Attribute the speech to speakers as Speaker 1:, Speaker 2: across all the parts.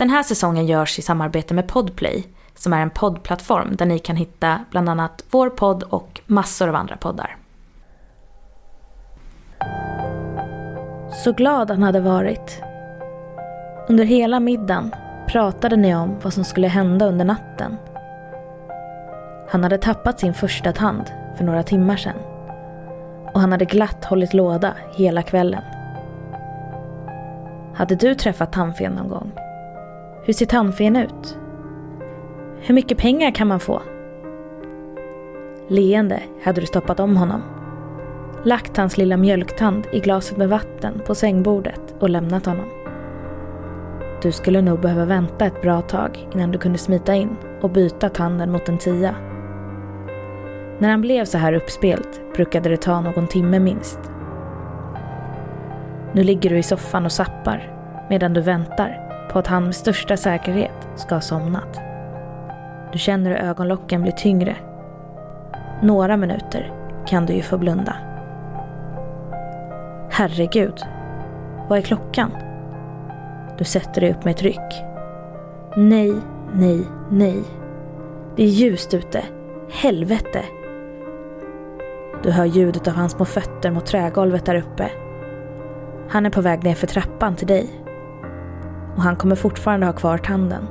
Speaker 1: Den här säsongen görs i samarbete med Podplay som är en poddplattform där ni kan hitta bland annat vår podd och massor av andra poddar. Så glad han hade varit. Under hela middagen pratade ni om vad som skulle hända under natten. Han hade tappat sin första tand för några timmar sedan. Och han hade glatt hållit låda hela kvällen. Hade du träffat tandfen någon gång? Hur ser tandfen ut? Hur mycket pengar kan man få? Leende hade du stoppat om honom. Lagt hans lilla mjölktand i glaset med vatten på sängbordet och lämnat honom. Du skulle nog behöva vänta ett bra tag innan du kunde smita in och byta tanden mot en tia. När han blev så här uppspelt brukade det ta någon timme minst. Nu ligger du i soffan och sappar medan du väntar på att han med största säkerhet ska ha somnat. Du känner hur ögonlocken blir tyngre. Några minuter kan du ju få blunda. Herregud, vad är klockan? Du sätter dig upp med ett ryck. Nej, nej, nej. Det är ljust ute. Helvete. Du hör ljudet av hans små fötter mot trägolvet där uppe. Han är på väg ner för trappan till dig. Och han kommer fortfarande ha kvar tanden.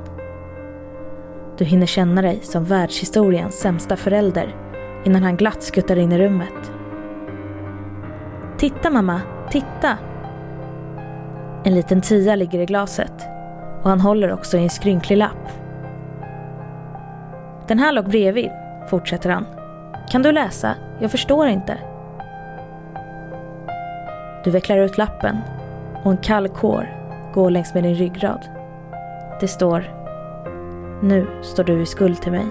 Speaker 1: Du hinner känna dig som världshistoriens sämsta förälder innan han glatt skuttar in i rummet. Titta mamma, titta! En liten tia ligger i glaset och han håller också i en skrynklig lapp. Den här låg bredvid, fortsätter han. Kan du läsa? Jag förstår inte. Du vecklar ut lappen och en kall kår gå längs med din ryggrad. Det står Nu står du i skuld till mig.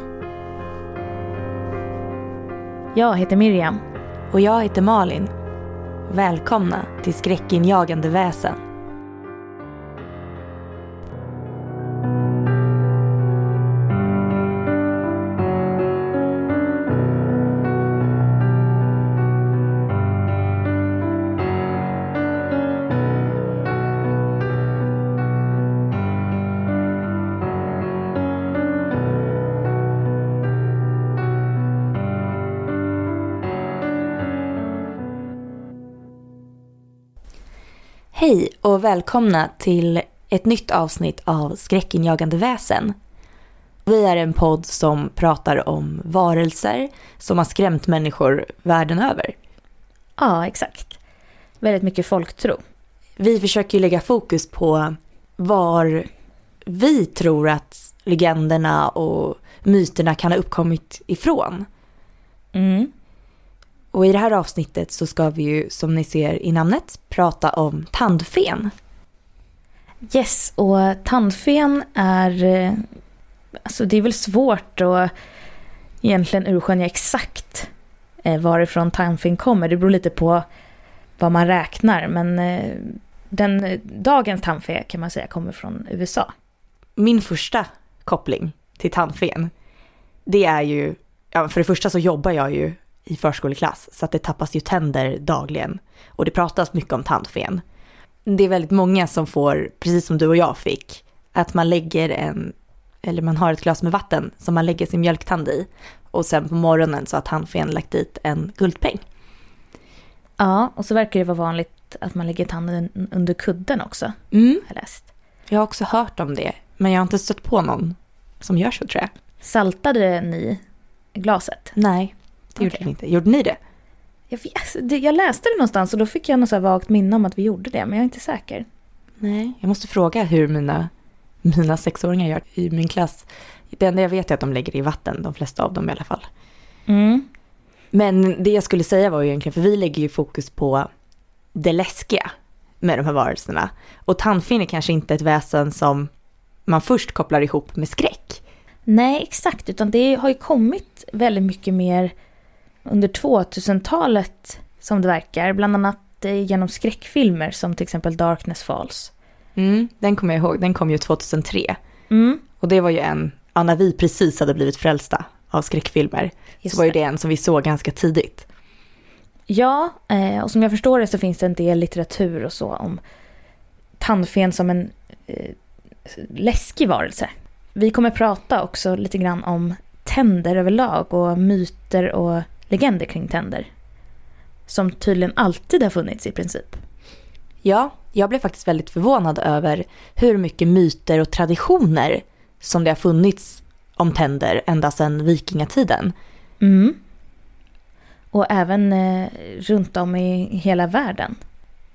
Speaker 1: Jag heter Miriam.
Speaker 2: Och jag heter Malin. Välkomna till Skräckinjagande väsen. Hej och välkomna till ett nytt avsnitt av Skräckinjagande väsen. Vi är en podd som pratar om varelser som har skrämt människor världen över.
Speaker 1: Ja, exakt. Väldigt mycket folktro.
Speaker 2: Vi försöker ju lägga fokus på var vi tror att legenderna och myterna kan ha uppkommit ifrån.
Speaker 1: Mm.
Speaker 2: Och i det här avsnittet så ska vi ju, som ni ser i namnet, prata om tandfen.
Speaker 1: Yes, och tandfen är... eh, Alltså det är väl svårt att egentligen urskilja exakt eh, varifrån tandfen kommer. Det beror lite på vad man räknar. Men eh, den, dagens tandfe kan man säga kommer från USA.
Speaker 2: Min första koppling till tandfen, det är ju, ja för det första så jobbar jag ju i förskoleklass så att det tappas ju tänder dagligen. Och det pratas mycket om tandfen. Det är väldigt många som får, precis som du och jag fick, att man lägger en, eller man har ett glas med vatten som man lägger sin mjölktand i och sen på morgonen så har tandfen lagt dit en guldpeng.
Speaker 1: Ja, och så verkar det vara vanligt att man lägger tanden under kudden också.
Speaker 2: Mm,
Speaker 1: jag läst.
Speaker 2: jag har också hört om det, men jag har inte stött på någon som gör så tror jag.
Speaker 1: Saltade ni glaset?
Speaker 2: Nej, det gjorde
Speaker 1: Okej.
Speaker 2: vi inte. Gjorde ni det?
Speaker 1: Jag, alltså, jag läste det någonstans och då fick jag något så vagt minne om att vi gjorde det, men jag är inte säker.
Speaker 2: Nej. Jag måste fråga hur mina, mina sexåringar gör i min klass. Det enda jag vet är att de lägger i vatten, de flesta av dem i alla fall.
Speaker 1: Mm.
Speaker 2: Men det jag skulle säga var ju egentligen, för vi lägger ju fokus på det läskiga med de här varelserna. Och tandfen är kanske inte ett väsen som man först kopplar ihop med skräck.
Speaker 1: Nej, exakt. Utan det har ju kommit väldigt mycket mer under 2000-talet som det verkar. Bland annat eh, genom skräckfilmer som till exempel Darkness Falls.
Speaker 2: Mm, den kommer jag ihåg, den kom ju 2003.
Speaker 1: Mm.
Speaker 2: Och det var ju en, ja, när vi precis hade blivit frälsta av skräckfilmer,
Speaker 1: Just
Speaker 2: så var ju det en som vi såg ganska tidigt.
Speaker 1: Ja, eh, och som jag förstår det så finns det en del litteratur och så om tandfen som en eh, läskig varelse. Vi kommer prata också lite grann om tänder överlag och myter och legender kring tänder. Som tydligen alltid har funnits i princip.
Speaker 2: Ja, jag blev faktiskt väldigt förvånad över hur mycket myter och traditioner som det har funnits om tänder ända sedan vikingatiden.
Speaker 1: Mm. Och även eh, runt om i hela världen.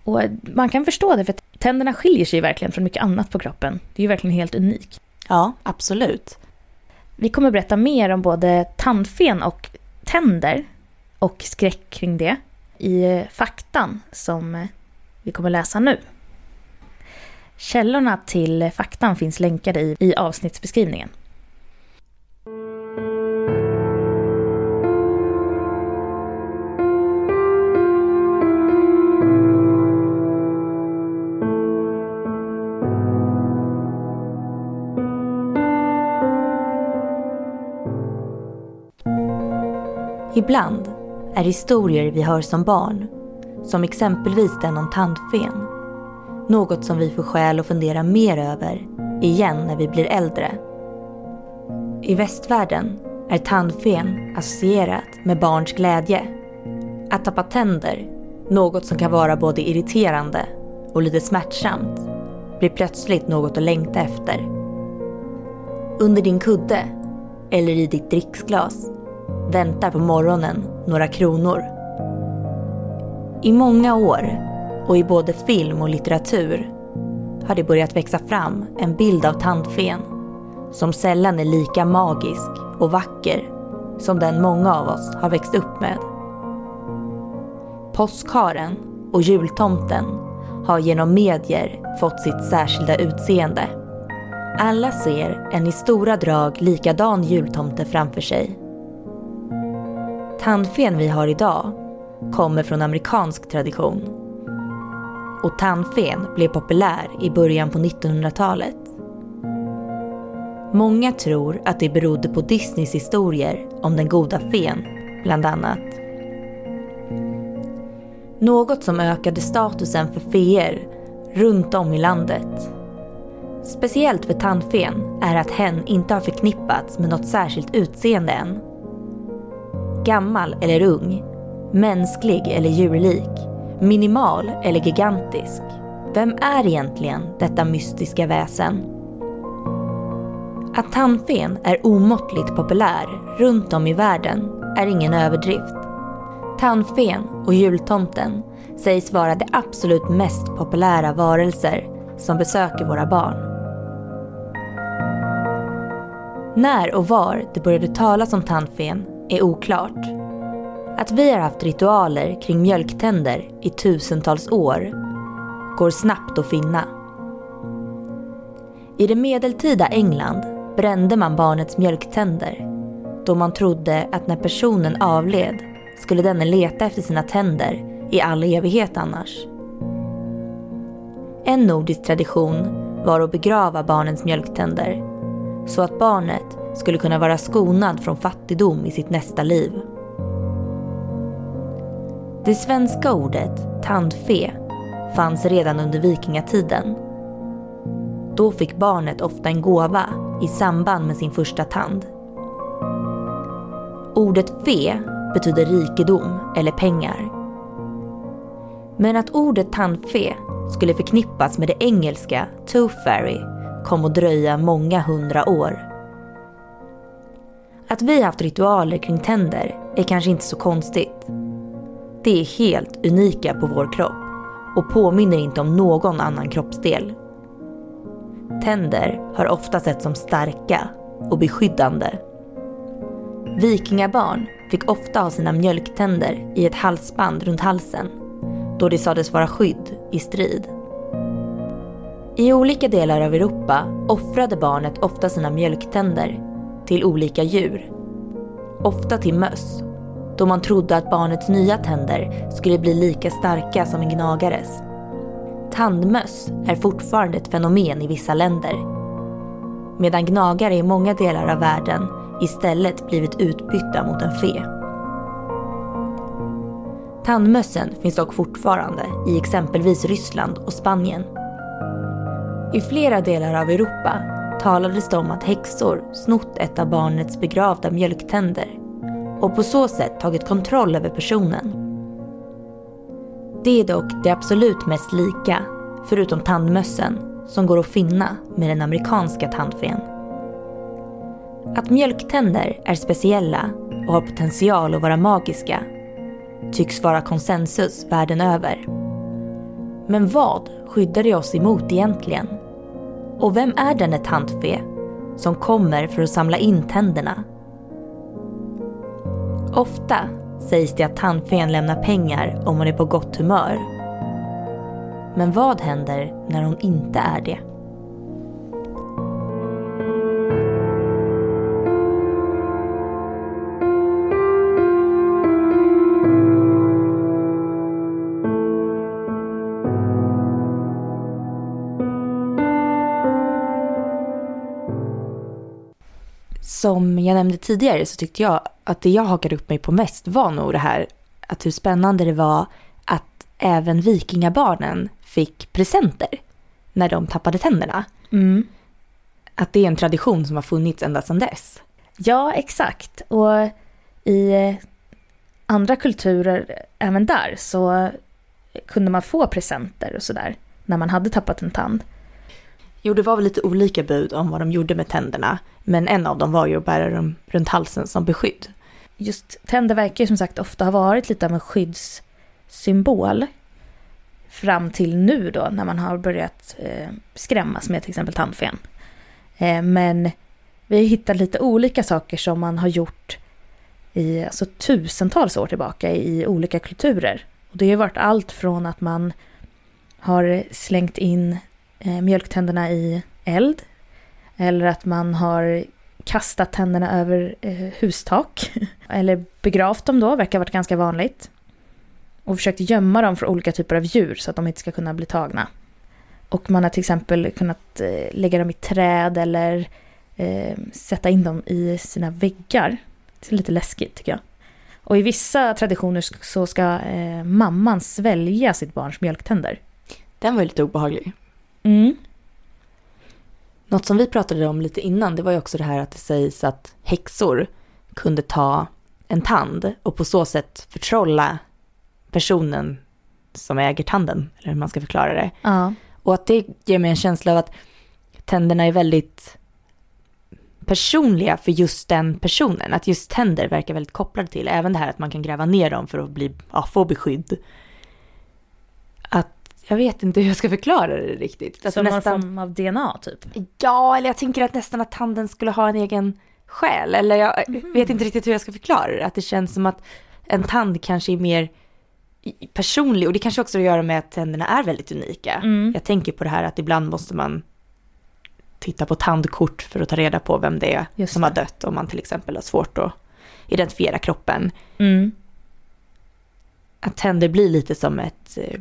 Speaker 1: Och man kan förstå det, för tänderna skiljer sig verkligen från mycket annat på kroppen. Det är ju verkligen helt unikt.
Speaker 2: Ja, absolut.
Speaker 1: Vi kommer berätta mer om både tandfen och tänder och skräck kring det i eh, faktan som eh, vi kommer läsa nu. Källorna till faktan finns länkade i, i avsnittsbeskrivningen.
Speaker 2: Ibland är historier vi hör som barn, som exempelvis den om tandfen, något som vi får skäl att fundera mer över igen när vi blir äldre. I västvärlden är tandfen associerat med barns glädje. Att tappa tänder, något som kan vara både irriterande och lite smärtsamt, blir plötsligt något att längta efter. Under din kudde eller i ditt dricksglas väntar på morgonen några kronor. I många år och i både film och litteratur har det börjat växa fram en bild av tandfen som sällan är lika magisk och vacker som den många av oss har växt upp med. Påskharen och jultomten har genom medier fått sitt särskilda utseende. Alla ser en i stora drag likadan jultomte framför sig Tandfen vi har idag kommer från amerikansk tradition. Och tandfen blev populär i början på 1900-talet. Många tror att det berodde på Disneys historier om den goda fen, bland annat. Något som ökade statusen för feer runt om i landet. Speciellt för tandfen är att hen inte har förknippats med något särskilt utseende än gammal eller ung, mänsklig eller djurlik, minimal eller gigantisk. Vem är egentligen detta mystiska väsen? Att tandfen är omåttligt populär runt om i världen är ingen överdrift. Tandfen och jultomten sägs vara de absolut mest populära varelser som besöker våra barn. När och var det började talas om tandfen är oklart. Att vi har haft ritualer kring mjölktänder i tusentals år går snabbt att finna. I det medeltida England brände man barnets mjölktänder då man trodde att när personen avled skulle denne leta efter sina tänder i all evighet annars. En nordisk tradition var att begrava barnens mjölktänder så att barnet skulle kunna vara skonad från fattigdom i sitt nästa liv. Det svenska ordet tandfe fanns redan under vikingatiden. Då fick barnet ofta en gåva i samband med sin första tand. Ordet fe betyder rikedom eller pengar. Men att ordet tandfe skulle förknippas med det engelska tooth fairy kom att dröja många hundra år. Att vi haft ritualer kring tänder är kanske inte så konstigt. Det är helt unika på vår kropp och påminner inte om någon annan kroppsdel. Tänder har ofta setts som starka och beskyddande. Vikingabarn fick ofta ha sina mjölktänder i ett halsband runt halsen då det sades vara skydd i strid. I olika delar av Europa offrade barnet ofta sina mjölktänder till olika djur. Ofta till möss, då man trodde att barnets nya tänder skulle bli lika starka som en gnagares. Tandmöss är fortfarande ett fenomen i vissa länder. Medan gnagare i många delar av världen istället blivit utbytta mot en fe. Tandmössen finns dock fortfarande i exempelvis Ryssland och Spanien.
Speaker 1: I flera delar av Europa talades det om att häxor snott ett av barnets begravda mjölktänder och på så sätt tagit kontroll över personen. Det är dock det absolut mest lika, förutom tandmössen, som går att finna med den amerikanska tandfen. Att mjölktänder är speciella och har potential att vara magiska tycks vara konsensus världen över. Men vad skyddar det oss emot egentligen? Och vem är denne tantfe som kommer för att samla in tänderna? Ofta sägs det att tandfen lämnar pengar om hon är på gott humör. Men vad händer när hon inte är det?
Speaker 2: Som jag nämnde tidigare så tyckte jag att det jag hakade upp mig på mest var nog det här att hur spännande det var att även vikingabarnen fick presenter när de tappade tänderna.
Speaker 1: Mm.
Speaker 2: Att det är en tradition som har funnits ända sedan dess.
Speaker 1: Ja, exakt. Och i eh, andra kulturer, även där, så kunde man få presenter och sådär när man hade tappat en tand.
Speaker 2: Jo, det var väl lite olika bud om vad de gjorde med tänderna. Men en av dem var ju att bära dem runt halsen som beskydd.
Speaker 1: Just tänder verkar ju som sagt ofta ha varit lite av en skyddssymbol. Fram till nu då när man har börjat eh, skrämmas med till exempel tandfen. Eh, men vi har hittat lite olika saker som man har gjort i alltså, tusentals år tillbaka i olika kulturer. Och det har varit allt från att man har slängt in Eh, mjölktänderna i eld. Eller att man har kastat tänderna över eh, hustak. Eller begravt dem då, verkar ha varit ganska vanligt. Och försökt gömma dem från olika typer av djur så att de inte ska kunna bli tagna. Och man har till exempel kunnat eh, lägga dem i träd eller eh, sätta in dem i sina väggar. Det är lite läskigt tycker jag. Och i vissa traditioner så ska eh, mamman svälja sitt barns mjölktänder.
Speaker 2: Den var ju lite obehaglig.
Speaker 1: Mm.
Speaker 2: Något som vi pratade om lite innan, det var ju också det här att det sägs att häxor kunde ta en tand och på så sätt förtrolla personen som äger tanden, eller hur man ska förklara det.
Speaker 1: Ja.
Speaker 2: Och att det ger mig en känsla av att tänderna är väldigt personliga för just den personen. Att just tänder verkar väldigt kopplade till, även det här att man kan gräva ner dem för att bli, ja, få beskydd. Jag vet inte hur jag ska förklara det riktigt. Att
Speaker 1: Som någon
Speaker 2: nästan,
Speaker 1: form av DNA typ.
Speaker 2: Ja, eller jag tänker att nästan att tanden skulle ha en egen själ. Eller jag vet inte riktigt hur jag ska förklara det. Att det känns som att en tand kanske är mer personlig. Och det kanske också har att göra med att tänderna är väldigt unika.
Speaker 1: Mm.
Speaker 2: Jag tänker på det här att ibland måste man titta på tandkort för att ta reda på vem det är
Speaker 1: Just
Speaker 2: som
Speaker 1: det.
Speaker 2: har dött. Om man till exempel har svårt att identifiera kroppen.
Speaker 1: Mm.
Speaker 2: Att tänder blir lite som ett, eh,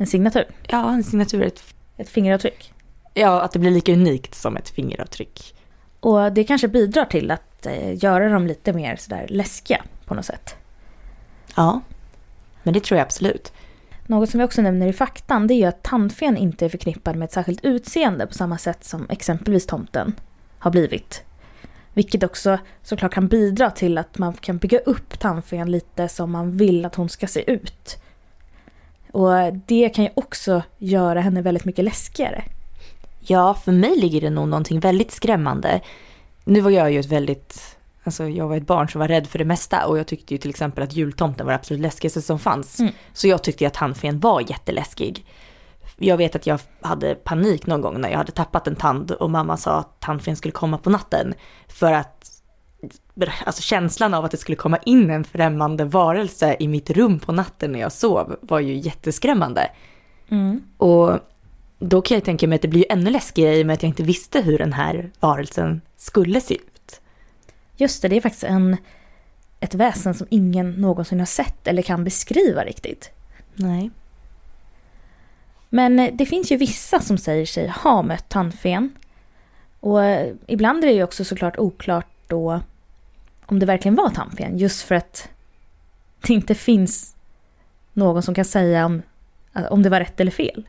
Speaker 1: En signatur.
Speaker 2: ja en signatur, ett,
Speaker 1: Ett fingeravtryck.
Speaker 2: ja att det blir lika unikt som ett fingeravtryck.
Speaker 1: Och det kanske bidrar till att eh, göra dem lite mer sådär läskiga på något sätt.
Speaker 2: Ja, men det tror jag absolut.
Speaker 1: Något som vi också nämner i faktan det är ju att tandfen inte är förknippad med ett särskilt utseende på samma sätt som exempelvis tomten har blivit. Vilket också såklart kan bidra till att man kan bygga upp tandfen lite som man vill att hon ska se ut. Och det kan ju också göra henne väldigt mycket läskigare.
Speaker 2: Ja, för mig ligger det nog någonting väldigt skrämmande. Nu var jag ju ett väldigt, alltså jag var ett barn som var rädd för det mesta och jag tyckte ju till exempel att jultomten var det absolut läskigaste som fanns.
Speaker 1: Mm.
Speaker 2: Så jag tyckte ju att tandfen var jätteläskig. Jag vet att jag hade panik någon gång när jag hade tappat en tand och mamma sa att tandfen skulle komma på natten. För att, alltså känslan av att det skulle komma in en främmande varelse i mitt rum på natten när jag sov var ju jätteskrämmande.
Speaker 1: Mm.
Speaker 2: Och då kan jag tänka mig att det blir ju ännu läskigare i och med att jag inte visste hur den här varelsen skulle se ut.
Speaker 1: Just det, det är faktiskt en, ett väsen som ingen någonsin har sett eller kan beskriva riktigt.
Speaker 2: Nej.
Speaker 1: Men eh, det finns ju vissa som säger sig ha mött tandfen. Och eh, ibland är det ju också såklart oklart då om det verkligen var tandfen. Just för att det inte finns någon som kan säga om, om det var rätt eller fel.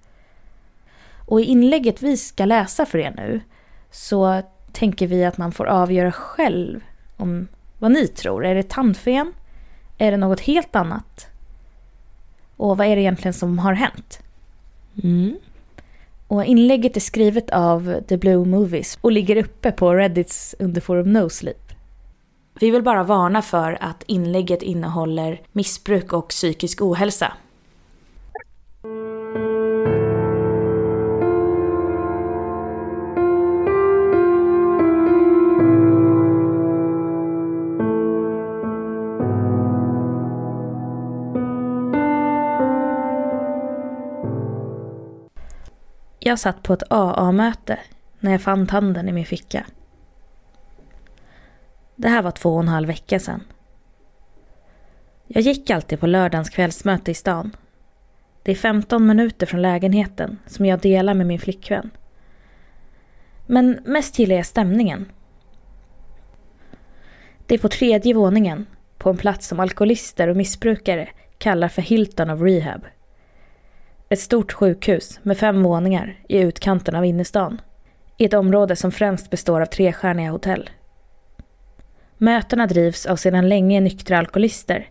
Speaker 1: Och i inlägget vi ska läsa för er nu så tänker vi att man får avgöra själv om vad ni tror. Är det tandfen? Är det något helt annat? Och vad är det egentligen som har hänt?
Speaker 2: Mm.
Speaker 1: Och inlägget är skrivet av The Blue Movies och ligger uppe på Reddits underforum No Sleep. Vi vill bara varna för att inlägget innehåller missbruk och psykisk ohälsa. Jag satt på ett AA-möte när jag fann tanden i min ficka. Det här var två och en halv vecka sedan. Jag gick alltid på lördagens kvällsmöte i stan. Det är 15 minuter från lägenheten som jag delar med min flickvän. Men mest gillar jag stämningen. Det är på tredje våningen, på en plats som alkoholister och missbrukare kallar för Hilton of Rehab. Ett stort sjukhus med fem våningar i utkanten av innerstan. I ett område som främst består av trestjärniga hotell. Mötena drivs av sedan länge nyktra alkoholister.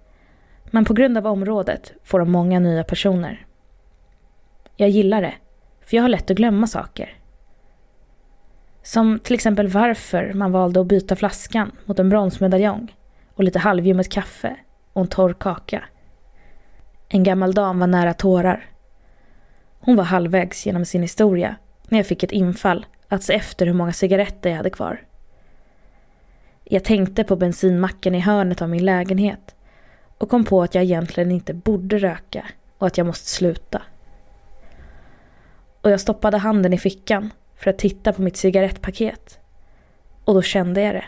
Speaker 1: Men på grund av området får de många nya personer. Jag gillar det, för jag har lätt att glömma saker. Som till exempel varför man valde att byta flaskan mot en bronsmedaljong och lite halvljummet kaffe och en torr kaka. En gammal dam var nära tårar hon var halvvägs genom sin historia när jag fick ett infall att se efter hur många cigaretter jag hade kvar. Jag tänkte på bensinmacken i hörnet av min lägenhet och kom på att jag egentligen inte borde röka och att jag måste sluta. Och jag stoppade handen i fickan för att titta på mitt cigarettpaket. Och då kände jag det.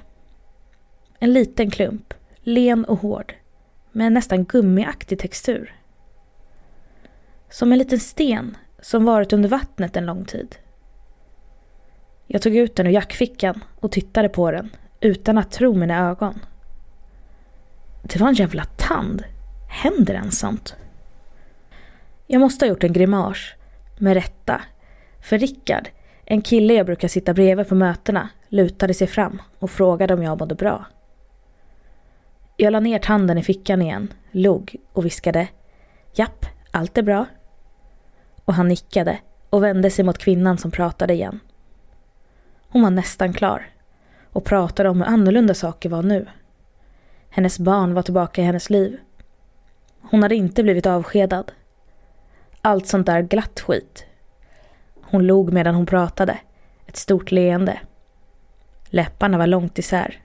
Speaker 1: En liten klump, len och hård, med en nästan gummiaktig textur. Som en liten sten som varit under vattnet en lång tid. Jag tog ut den ur jackfickan och tittade på den utan att tro mina ögon. Det var en jävla tand. Händer ens sånt? Jag måste ha gjort en grimas. Med rätta. För Rickard, en kille jag brukar sitta bredvid på mötena, lutade sig fram och frågade om jag mådde bra. Jag la ner tanden i fickan igen, log och viskade Japp, allt är bra. Och han nickade och vände sig mot kvinnan som pratade igen. Hon var nästan klar och pratade om hur annorlunda saker var nu. Hennes barn var tillbaka i hennes liv. Hon hade inte blivit avskedad. Allt sånt där glatt skit. Hon log medan hon pratade. Ett stort leende. Läpparna var långt isär.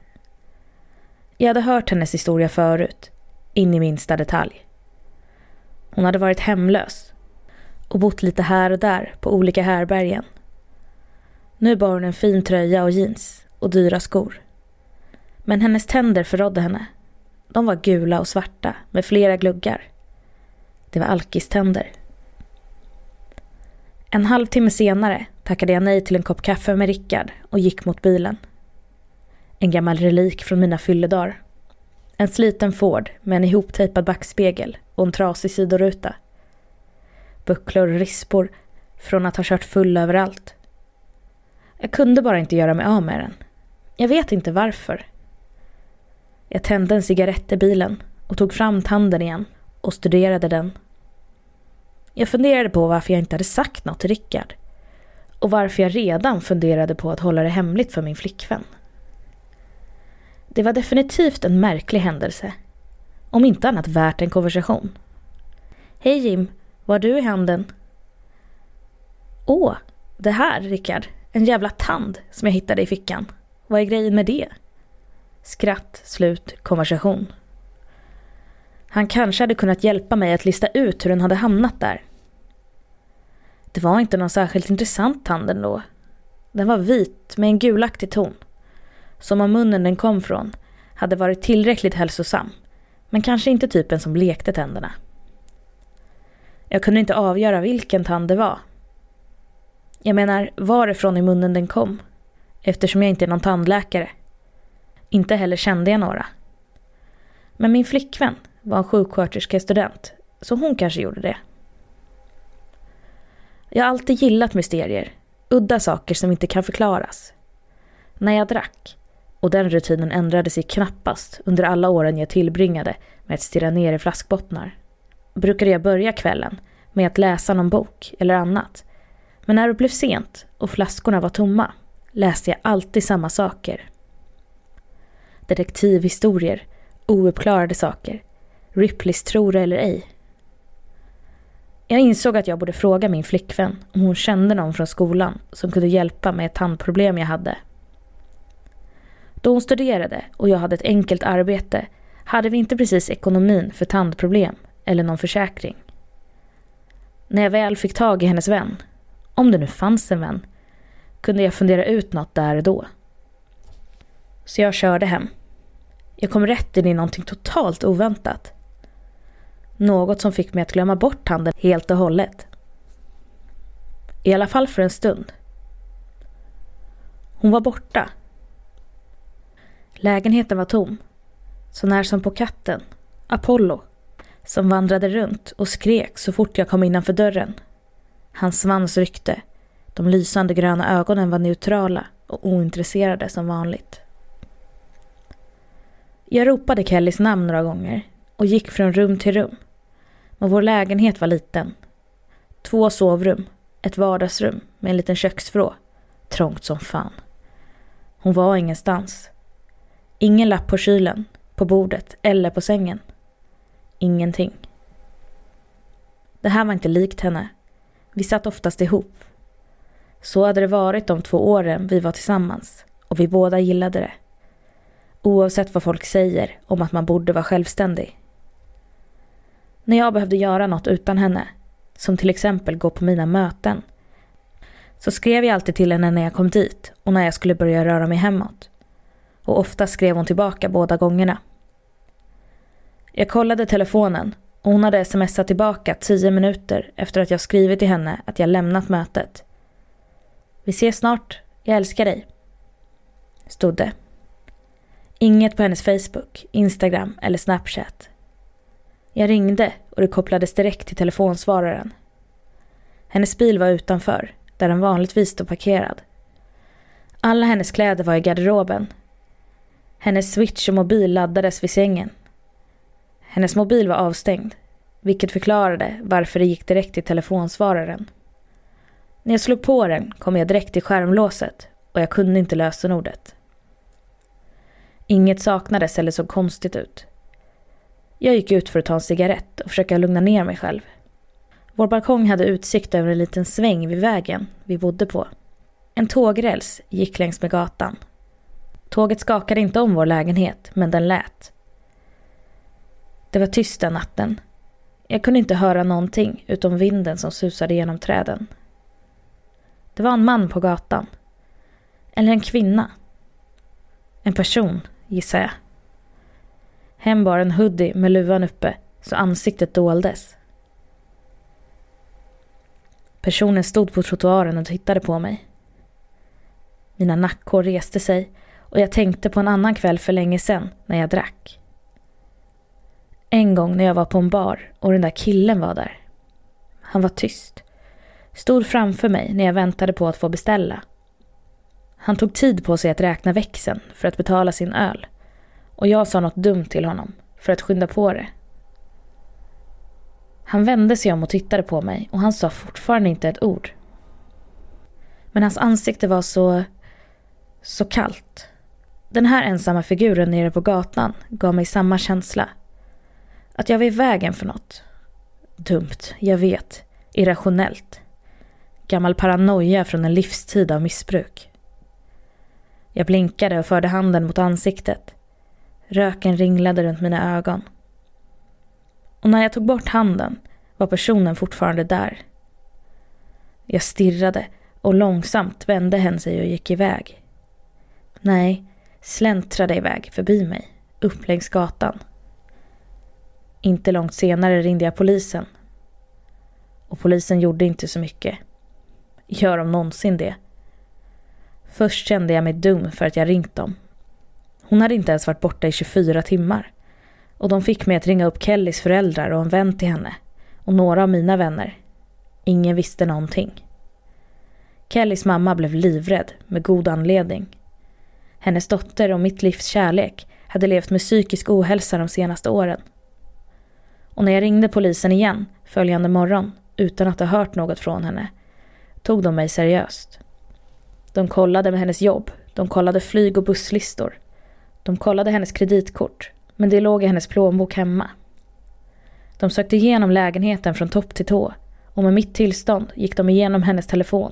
Speaker 1: Jag hade hört hennes historia förut, in i minsta detalj. Hon hade varit hemlös och bott lite här och där på olika härbergen. Nu bar hon en fin tröja och jeans och dyra skor. Men hennes tänder förrådde henne. De var gula och svarta med flera gluggar. Det var alkiständer. En halvtimme senare tackade jag nej till en kopp kaffe med Rickard och gick mot bilen. En gammal relik från mina fylledagar. En sliten Ford med en ihoptejpad backspegel och en trasig sidoruta bucklor och rispor från att ha kört full överallt. Jag kunde bara inte göra mig av med den. Jag vet inte varför. Jag tände en cigarett i bilen och tog fram tanden igen och studerade den. Jag funderade på varför jag inte hade sagt något till Rickard. Och varför jag redan funderade på att hålla det hemligt för min flickvän. Det var definitivt en märklig händelse. Om inte annat värt en konversation. Hej Jim, vad har du i handen? Åh, det här Rickard. En jävla tand som jag hittade i fickan. Vad är grejen med det? Skratt, slut, konversation. Han kanske hade kunnat hjälpa mig att lista ut hur den hade hamnat där. Det var inte någon särskilt intressant tand ändå. Den var vit med en gulaktig ton. Som om munnen den kom från hade varit tillräckligt hälsosam. Men kanske inte typen som lekte tänderna. Jag kunde inte avgöra vilken tand det var. Jag menar, varifrån i munnen den kom. Eftersom jag inte är någon tandläkare. Inte heller kände jag några. Men min flickvän var en sjuksköterskestudent, så hon kanske gjorde det. Jag har alltid gillat mysterier, udda saker som inte kan förklaras. När jag drack, och den rutinen ändrade sig knappast under alla åren jag tillbringade med att stirra ner i flaskbottnar, brukade jag börja kvällen med att läsa någon bok eller annat. Men när det blev sent och flaskorna var tomma läste jag alltid samma saker. Detektivhistorier, ouppklarade saker, Ripleys tror det eller ej. Jag insåg att jag borde fråga min flickvän om hon kände någon från skolan som kunde hjälpa med ett tandproblem jag hade. Då hon studerade och jag hade ett enkelt arbete hade vi inte precis ekonomin för tandproblem eller någon försäkring. När jag väl fick tag i hennes vän, om det nu fanns en vän, kunde jag fundera ut något där och då. Så jag körde hem. Jag kom rätt in i någonting totalt oväntat. Något som fick mig att glömma bort handen helt och hållet. I alla fall för en stund. Hon var borta. Lägenheten var tom. Så när som på katten, Apollo, som vandrade runt och skrek så fort jag kom innanför dörren. Hans svans ryckte. De lysande gröna ögonen var neutrala och ointresserade som vanligt. Jag ropade Kellys namn några gånger och gick från rum till rum. Men vår lägenhet var liten. Två sovrum, ett vardagsrum med en liten köksvrå. Trångt som fan. Hon var ingenstans. Ingen lapp på kylen, på bordet eller på sängen. Ingenting. Det här var inte likt henne. Vi satt oftast ihop. Så hade det varit de två åren vi var tillsammans och vi båda gillade det. Oavsett vad folk säger om att man borde vara självständig. När jag behövde göra något utan henne, som till exempel gå på mina möten, så skrev jag alltid till henne när jag kom dit och när jag skulle börja röra mig hemåt. Och ofta skrev hon tillbaka båda gångerna. Jag kollade telefonen och hon hade smsat tillbaka tio minuter efter att jag skrivit till henne att jag lämnat mötet. Vi ses snart, jag älskar dig. Stod det. Inget på hennes Facebook, Instagram eller Snapchat. Jag ringde och det kopplades direkt till telefonsvararen. Hennes bil var utanför, där den vanligtvis stod parkerad. Alla hennes kläder var i garderoben. Hennes switch och mobil laddades vid sängen. Hennes mobil var avstängd, vilket förklarade varför det gick direkt till telefonsvararen. När jag slog på den kom jag direkt till skärmlåset och jag kunde inte lösenordet. Inget saknades eller såg konstigt ut. Jag gick ut för att ta en cigarett och försöka lugna ner mig själv. Vår balkong hade utsikt över en liten sväng vid vägen vi bodde på. En tågräls gick längs med gatan. Tåget skakade inte om vår lägenhet, men den lät. Det var tyst den natten. Jag kunde inte höra någonting utom vinden som susade genom träden. Det var en man på gatan. Eller en kvinna. En person, gissar jag. Hen bar en hoodie med luvan uppe så ansiktet doldes. Personen stod på trottoaren och tittade på mig. Mina nackhår reste sig och jag tänkte på en annan kväll för länge sedan när jag drack. En gång när jag var på en bar och den där killen var där. Han var tyst. Stod framför mig när jag väntade på att få beställa. Han tog tid på sig att räkna växeln för att betala sin öl. Och jag sa något dumt till honom för att skynda på det. Han vände sig om och tittade på mig och han sa fortfarande inte ett ord. Men hans ansikte var så... så kallt. Den här ensamma figuren nere på gatan gav mig samma känsla. Att jag var i vägen för något. Dumt, jag vet. Irrationellt. Gammal paranoia från en livstid av missbruk. Jag blinkade och förde handen mot ansiktet. Röken ringlade runt mina ögon. Och när jag tog bort handen var personen fortfarande där. Jag stirrade och långsamt vände hen sig och gick iväg. Nej, släntrade iväg förbi mig, upp längs gatan. Inte långt senare ringde jag polisen. Och polisen gjorde inte så mycket. Gör de någonsin det? Först kände jag mig dum för att jag ringt dem. Hon hade inte ens varit borta i 24 timmar. Och de fick mig att ringa upp Kellys föräldrar och en vän till henne. Och några av mina vänner. Ingen visste någonting. Kellys mamma blev livrädd, med god anledning. Hennes dotter och mitt livs kärlek hade levt med psykisk ohälsa de senaste åren. Och när jag ringde polisen igen följande morgon utan att ha hört något från henne tog de mig seriöst. De kollade med hennes jobb, de kollade flyg och busslistor. De kollade hennes kreditkort, men det låg i hennes plånbok hemma. De sökte igenom lägenheten från topp till tå och med mitt tillstånd gick de igenom hennes telefon.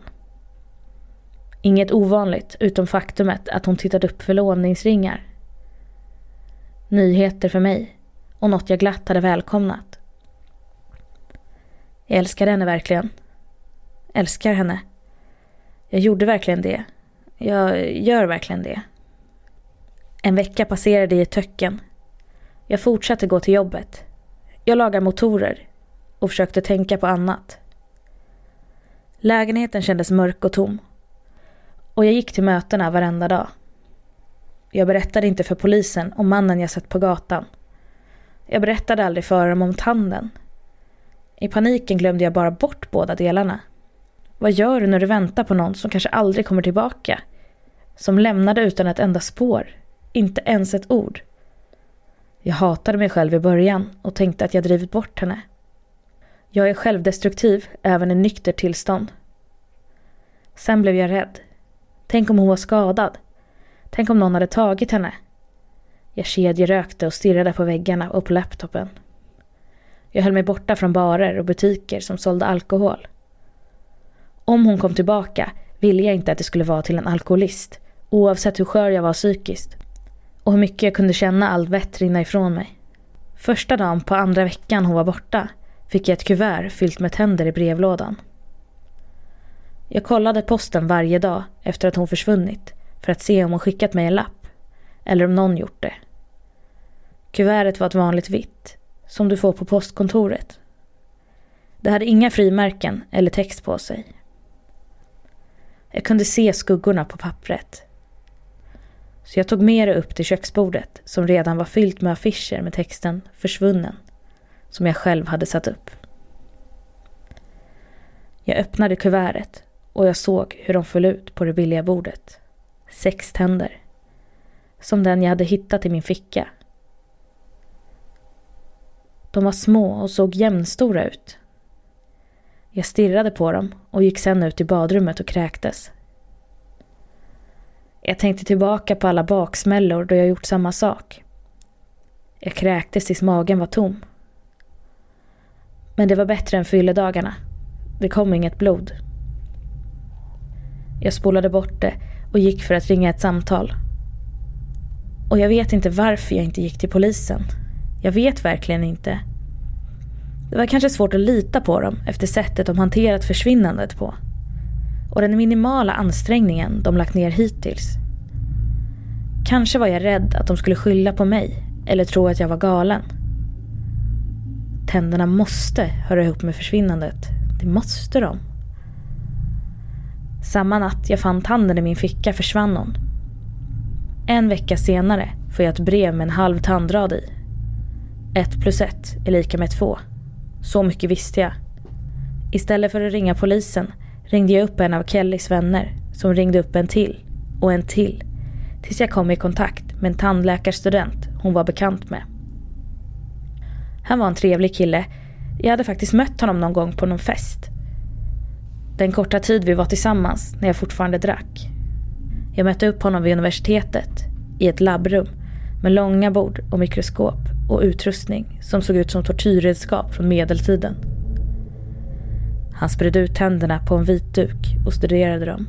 Speaker 1: Inget ovanligt utom faktumet att hon tittat upp förlovningsringar. Nyheter för mig och något jag glatt hade välkomnat. Jag älskade henne verkligen. Älskar henne. Jag gjorde verkligen det. Jag gör verkligen det. En vecka passerade i ett töcken. Jag fortsatte gå till jobbet. Jag lagar motorer och försökte tänka på annat. Lägenheten kändes mörk och tom. Och jag gick till mötena varenda dag. Jag berättade inte för polisen om mannen jag sett på gatan. Jag berättade aldrig för dem om tanden. I paniken glömde jag bara bort båda delarna. Vad gör du när du väntar på någon som kanske aldrig kommer tillbaka? Som lämnade utan ett enda spår. Inte ens ett ord. Jag hatade mig själv i början och tänkte att jag drivit bort henne. Jag är självdestruktiv även i nykter tillstånd. Sen blev jag rädd. Tänk om hon var skadad? Tänk om någon hade tagit henne? Jag kedjerökte och stirrade på väggarna och på laptopen. Jag höll mig borta från barer och butiker som sålde alkohol. Om hon kom tillbaka ville jag inte att det skulle vara till en alkoholist, oavsett hur skör jag var psykiskt. Och hur mycket jag kunde känna allt vett rinna ifrån mig. Första dagen på andra veckan hon var borta fick jag ett kuvert fyllt med tänder i brevlådan. Jag kollade posten varje dag efter att hon försvunnit för att se om hon skickat mig en lapp eller om någon gjort det. Kuvertet var ett vanligt vitt, som du får på postkontoret. Det hade inga frimärken eller text på sig. Jag kunde se skuggorna på pappret. Så jag tog med det upp till köksbordet som redan var fyllt med affischer med texten Försvunnen som jag själv hade satt upp. Jag öppnade kuvertet och jag såg hur de föll ut på det billiga bordet. Sex tänder. Som den jag hade hittat i min ficka. De var små och såg jämnstora ut. Jag stirrade på dem och gick sen ut i badrummet och kräktes. Jag tänkte tillbaka på alla baksmällor då jag gjort samma sak. Jag kräktes tills magen var tom. Men det var bättre än fylledagarna. Det kom inget blod. Jag spolade bort det och gick för att ringa ett samtal. Och jag vet inte varför jag inte gick till polisen. Jag vet verkligen inte. Det var kanske svårt att lita på dem efter sättet de hanterat försvinnandet på. Och den minimala ansträngningen de lagt ner hittills. Kanske var jag rädd att de skulle skylla på mig eller tro att jag var galen. Tänderna måste höra ihop med försvinnandet. Det måste de. Samma natt jag fann tanden i min ficka försvann hon. En vecka senare får jag ett brev med en halv tandrad i. Ett plus ett är lika med två. Så mycket visste jag. Istället för att ringa polisen ringde jag upp en av Kellys vänner som ringde upp en till och en till tills jag kom i kontakt med en tandläkarstudent hon var bekant med. Han var en trevlig kille. Jag hade faktiskt mött honom någon gång på någon fest. Den korta tid vi var tillsammans när jag fortfarande drack. Jag mötte upp honom vid universitetet i ett labbrum med långa bord och mikroskop och utrustning som såg ut som tortyrredskap från medeltiden. Han spred ut tänderna på en vit duk och studerade dem.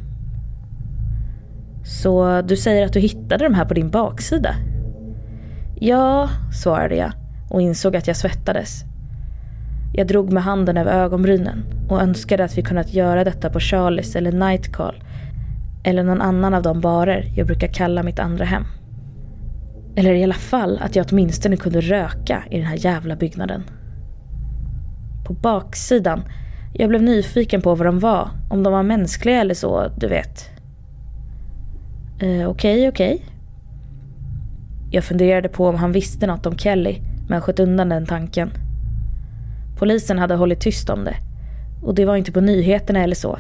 Speaker 1: Så du säger att du hittade de här på din baksida? Ja, svarade jag och insåg att jag svettades. Jag drog med handen över ögonbrynen och önskade att vi kunnat göra detta på Charlies eller Nightcall eller någon annan av de barer jag brukar kalla mitt andra hem. Eller i alla fall att jag åtminstone kunde röka i den här jävla byggnaden. På baksidan, jag blev nyfiken på vad de var, om de var mänskliga eller så, du vet. Okej, eh, okej. Okay, okay. Jag funderade på om han visste något om Kelly, men sköt undan den tanken. Polisen hade hållit tyst om det Och det var inte på nyheterna eller så.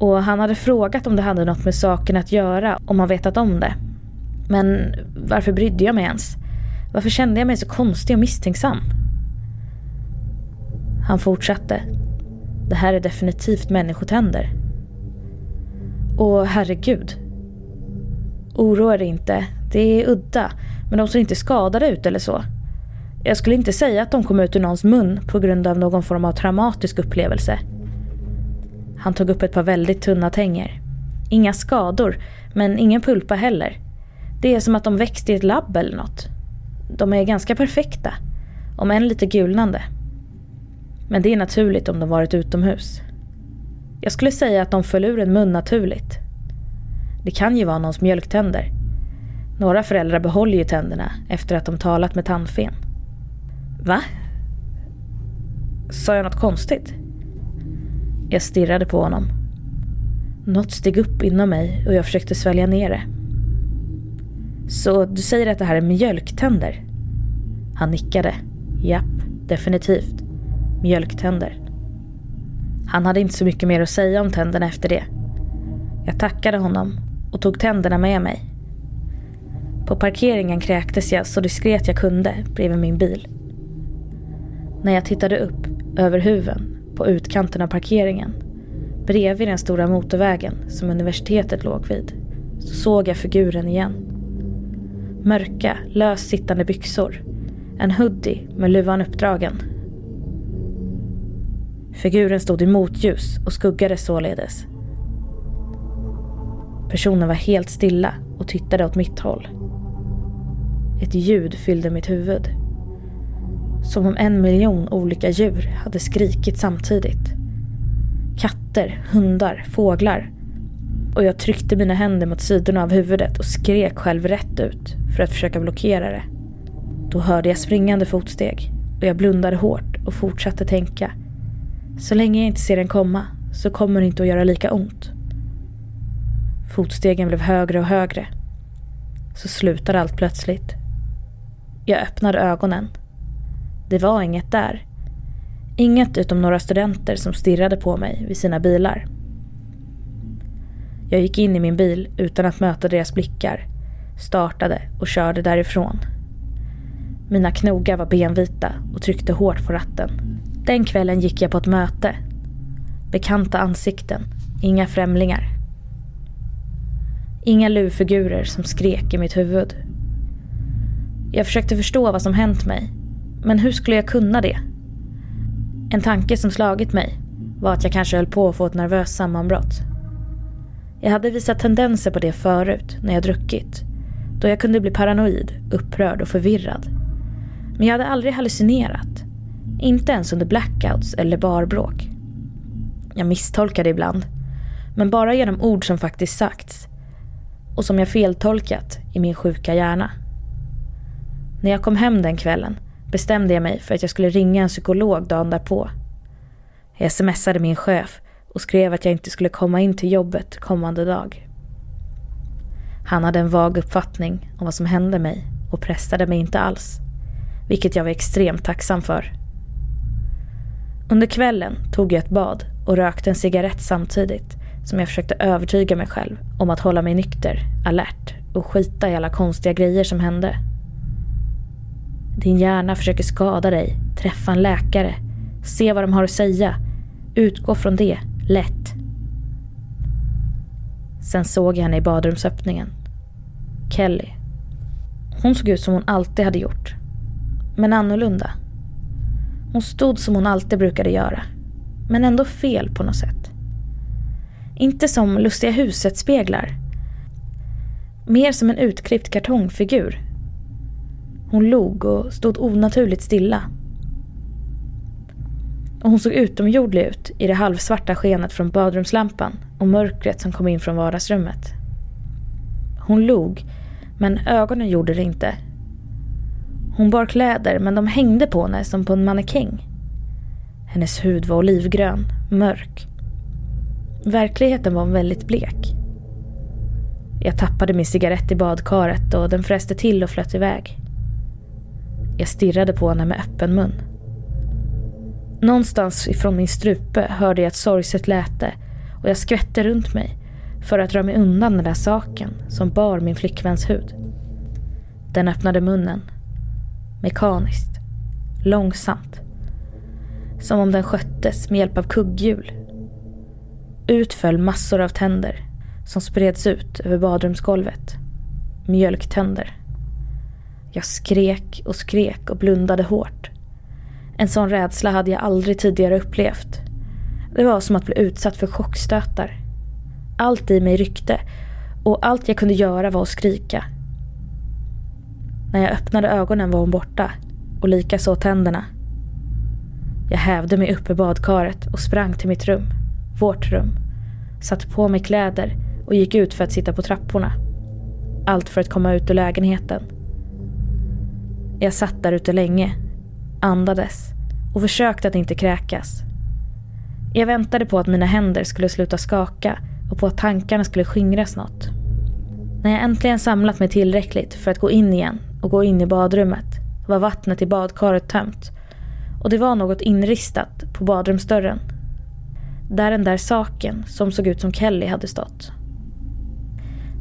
Speaker 1: Och han hade frågat om det hade något med saken att göra, om han vetat om det. Men varför brydde jag mig ens? Varför kände jag mig så konstig och misstänksam? Han fortsatte. Det här är definitivt människotänder. Och herregud. Oroa dig inte. Det är udda. Men de ser inte skadade ut eller så. Jag skulle inte säga att de kom ut ur någons mun på grund av någon form av traumatisk upplevelse. Han tog upp ett par väldigt tunna tänger. Inga skador, men ingen pulpa heller. Det är som att de växt i ett labb eller något. De är ganska perfekta, om än lite gulnande. Men det är naturligt om de varit utomhus. Jag skulle säga att de föll ur en mun naturligt. Det kan ju vara någons mjölktänder. Några föräldrar behåller ju tänderna efter att de talat med tandfen. Va? Sa jag något konstigt? Jag stirrade på honom. Något steg upp inom mig och jag försökte svälja ner det. Så du säger att det här är mjölktänder? Han nickade. Japp, definitivt. Mjölktänder. Han hade inte så mycket mer att säga om tänderna efter det. Jag tackade honom och tog tänderna med mig. På parkeringen kräktes jag så diskret jag kunde bredvid min bil. När jag tittade upp, över huven, på utkanten av parkeringen, bredvid den stora motorvägen som universitetet låg vid, så såg jag figuren igen. Mörka, löst sittande byxor, en hoodie med luvan uppdragen. Figuren stod i motljus och skuggade således. Personen var helt stilla och tittade åt mitt håll. Ett ljud fyllde mitt huvud. Som om en miljon olika djur hade skrikit samtidigt. Katter, hundar, fåglar. Och jag tryckte mina händer mot sidorna av huvudet och skrek själv rätt ut för att försöka blockera det. Då hörde jag springande fotsteg och jag blundade hårt och fortsatte tänka. Så länge jag inte ser den komma så kommer det inte att göra lika ont. Fotstegen blev högre och högre. Så slutade allt plötsligt. Jag öppnade ögonen. Det var inget där. Inget utom några studenter som stirrade på mig vid sina bilar. Jag gick in i min bil utan att möta deras blickar, startade och körde därifrån. Mina knogar var benvita och tryckte hårt på ratten. Den kvällen gick jag på ett möte. Bekanta ansikten, inga främlingar. Inga luvfigurer som skrek i mitt huvud. Jag försökte förstå vad som hänt mig. Men hur skulle jag kunna det? En tanke som slagit mig var att jag kanske höll på att få ett nervöst sammanbrott. Jag hade visat tendenser på det förut när jag druckit. Då jag kunde bli paranoid, upprörd och förvirrad. Men jag hade aldrig hallucinerat. Inte ens under blackouts eller barbråk. Jag misstolkade ibland. Men bara genom ord som faktiskt sagts. Och som jag feltolkat i min sjuka hjärna. När jag kom hem den kvällen bestämde jag mig för att jag skulle ringa en psykolog dagen därpå. Jag smsade min chef och skrev att jag inte skulle komma in till jobbet kommande dag. Han hade en vag uppfattning om vad som hände mig och pressade mig inte alls. Vilket jag var extremt tacksam för. Under kvällen tog jag ett bad och rökte en cigarett samtidigt som jag försökte övertyga mig själv om att hålla mig nykter, alert och skita i alla konstiga grejer som hände. Din hjärna försöker skada dig, träffa en läkare, se vad de har att säga, utgå från det, lätt. Sen såg jag henne i badrumsöppningen. Kelly. Hon såg ut som hon alltid hade gjort. Men annorlunda. Hon stod som hon alltid brukade göra. Men ändå fel på något sätt. Inte som Lustiga huset-speglar. Mer som en utklippt kartongfigur. Hon log och stod onaturligt stilla. Och hon såg utomjordlig ut i det halvsvarta skenet från badrumslampan och mörkret som kom in från vardagsrummet. Hon log, men ögonen gjorde det inte. Hon bar kläder, men de hängde på henne som på en mannekäng. Hennes hud var olivgrön, mörk. Verkligheten var väldigt blek. Jag tappade min cigarett i badkaret och den fräste till och flöt iväg. Jag stirrade på henne med öppen mun. Någonstans ifrån min strupe hörde jag ett sorgset läte och jag skvätte runt mig för att dra mig undan den där saken som bar min flickväns hud. Den öppnade munnen. Mekaniskt. Långsamt. Som om den sköttes med hjälp av kugghjul. Ut föll massor av tänder som spreds ut över badrumsgolvet. Mjölktänder. Jag skrek och skrek och blundade hårt. En sån rädsla hade jag aldrig tidigare upplevt. Det var som att bli utsatt för chockstötar. Allt i mig ryckte och allt jag kunde göra var att skrika. När jag öppnade ögonen var hon borta och likaså tänderna. Jag hävde mig upp i badkaret och sprang till mitt rum, vårt rum. Satte på mig kläder och gick ut för att sitta på trapporna. Allt för att komma ut ur lägenheten. Jag satt där ute länge, andades och försökte att inte kräkas. Jag väntade på att mina händer skulle sluta skaka och på att tankarna skulle skingras något. När jag äntligen samlat mig tillräckligt för att gå in igen och gå in i badrummet var vattnet i badkaret tömt och det var något inristat på badrumsdörren. Där den där saken som såg ut som Kelly hade stått.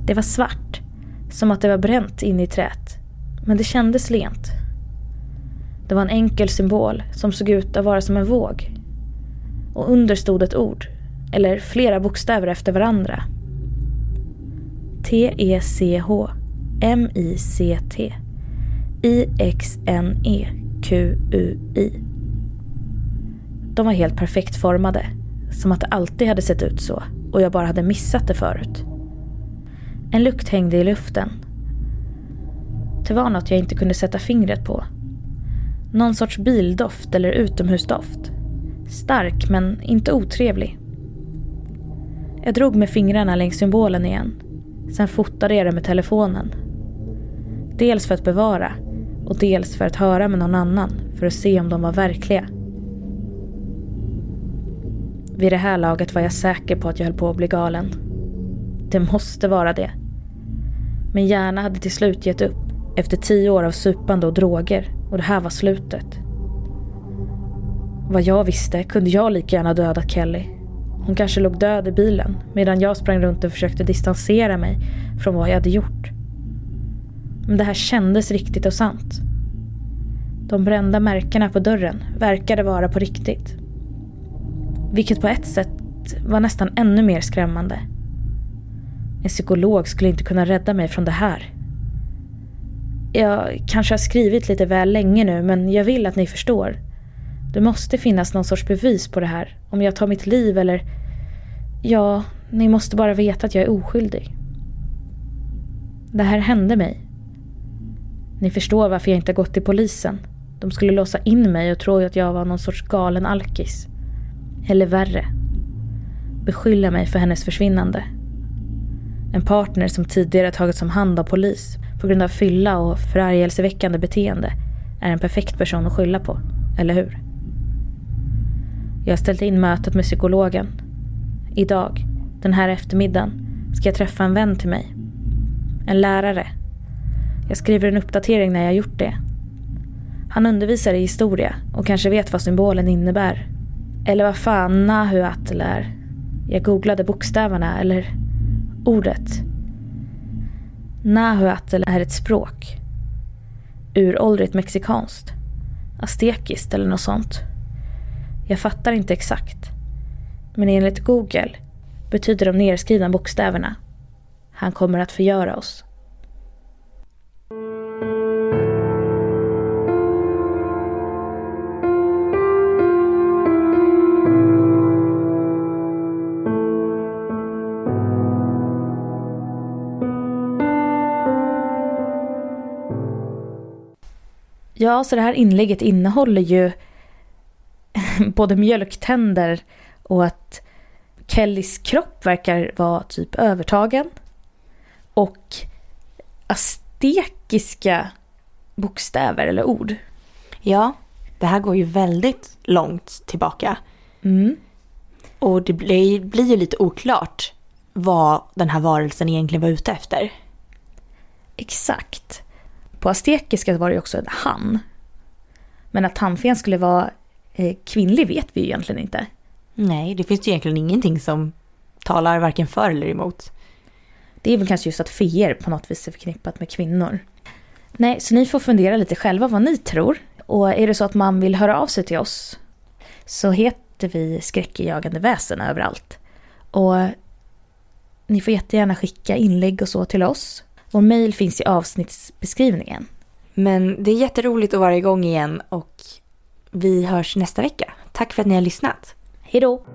Speaker 1: Det var svart, som att det var bränt in i träet. Men det kändes lent. Det var en enkel symbol som såg ut att vara som en våg. Och under stod ett ord, eller flera bokstäver efter varandra. T-E-C-H M-I-C-T I-X-N-E-Q-U-I De var helt perfekt formade, som att det alltid hade sett ut så och jag bara hade missat det förut. En lukt hängde i luften. Det var något jag inte kunde sätta fingret på. Någon sorts bildoft eller utomhusdoft. Stark men inte otrevlig. Jag drog med fingrarna längs symbolen igen. Sen fotade jag det med telefonen. Dels för att bevara och dels för att höra med någon annan för att se om de var verkliga. Vid det här laget var jag säker på att jag höll på att bli galen. Det måste vara det. Min hjärna hade till slut gett upp efter tio år av supande och droger och det här var slutet. Vad jag visste kunde jag lika gärna dödat Kelly. Hon kanske låg död i bilen medan jag sprang runt och försökte distansera mig från vad jag hade gjort. Men det här kändes riktigt och sant. De brända märkena på dörren verkade vara på riktigt. Vilket på ett sätt var nästan ännu mer skrämmande. En psykolog skulle inte kunna rädda mig från det här. Jag kanske har skrivit lite väl länge nu men jag vill att ni förstår. Det måste finnas någon sorts bevis på det här. Om jag tar mitt liv eller... Ja, ni måste bara veta att jag är oskyldig. Det här hände mig. Ni förstår varför jag inte gått till polisen. De skulle låsa in mig och tro att jag var någon sorts galen alkis. Eller värre. Beskylla mig för hennes försvinnande. En partner som tidigare tagits om hand av polis på grund av fylla och förargelseväckande beteende är en perfekt person att skylla på, eller hur? Jag har ställt in mötet med psykologen. Idag, den här eftermiddagen, ska jag träffa en vän till mig. En lärare. Jag skriver en uppdatering när jag gjort det. Han undervisar i historia och kanske vet vad symbolen innebär. Eller vad fan Nahuatl är. Jag googlade bokstäverna, eller ordet. Nahuatl är ett språk. Uråldrigt mexikanskt. Aztekiskt eller något sånt. Jag fattar inte exakt. Men enligt Google betyder de nedskrivna bokstäverna Han kommer att förgöra oss. Ja, så det här inlägget innehåller ju både mjölktänder och att Kellys kropp verkar vara typ övertagen. Och astekiska bokstäver eller ord.
Speaker 2: Ja, det här går ju väldigt långt tillbaka.
Speaker 1: Mm.
Speaker 2: Och det blir, blir ju lite oklart vad den här varelsen egentligen var ute efter.
Speaker 1: Exakt. På astekiska var det också en han. Men att tandfen skulle vara Eh, kvinnlig vet vi ju egentligen inte.
Speaker 2: Nej, det finns ju egentligen ingenting som talar varken för eller emot.
Speaker 1: Det är väl kanske just att feer på något vis är förknippat med kvinnor. Nej, så ni får fundera lite själva vad ni tror. Och är det så att man vill höra av sig till oss så heter vi skräckjagande väsen överallt. Och ni får jättegärna skicka inlägg och så till oss. Vår mail finns i avsnittsbeskrivningen.
Speaker 2: Men det är jätteroligt att vara igång igen och vi hörs nästa vecka. Tack för att ni har lyssnat.
Speaker 1: Hej då!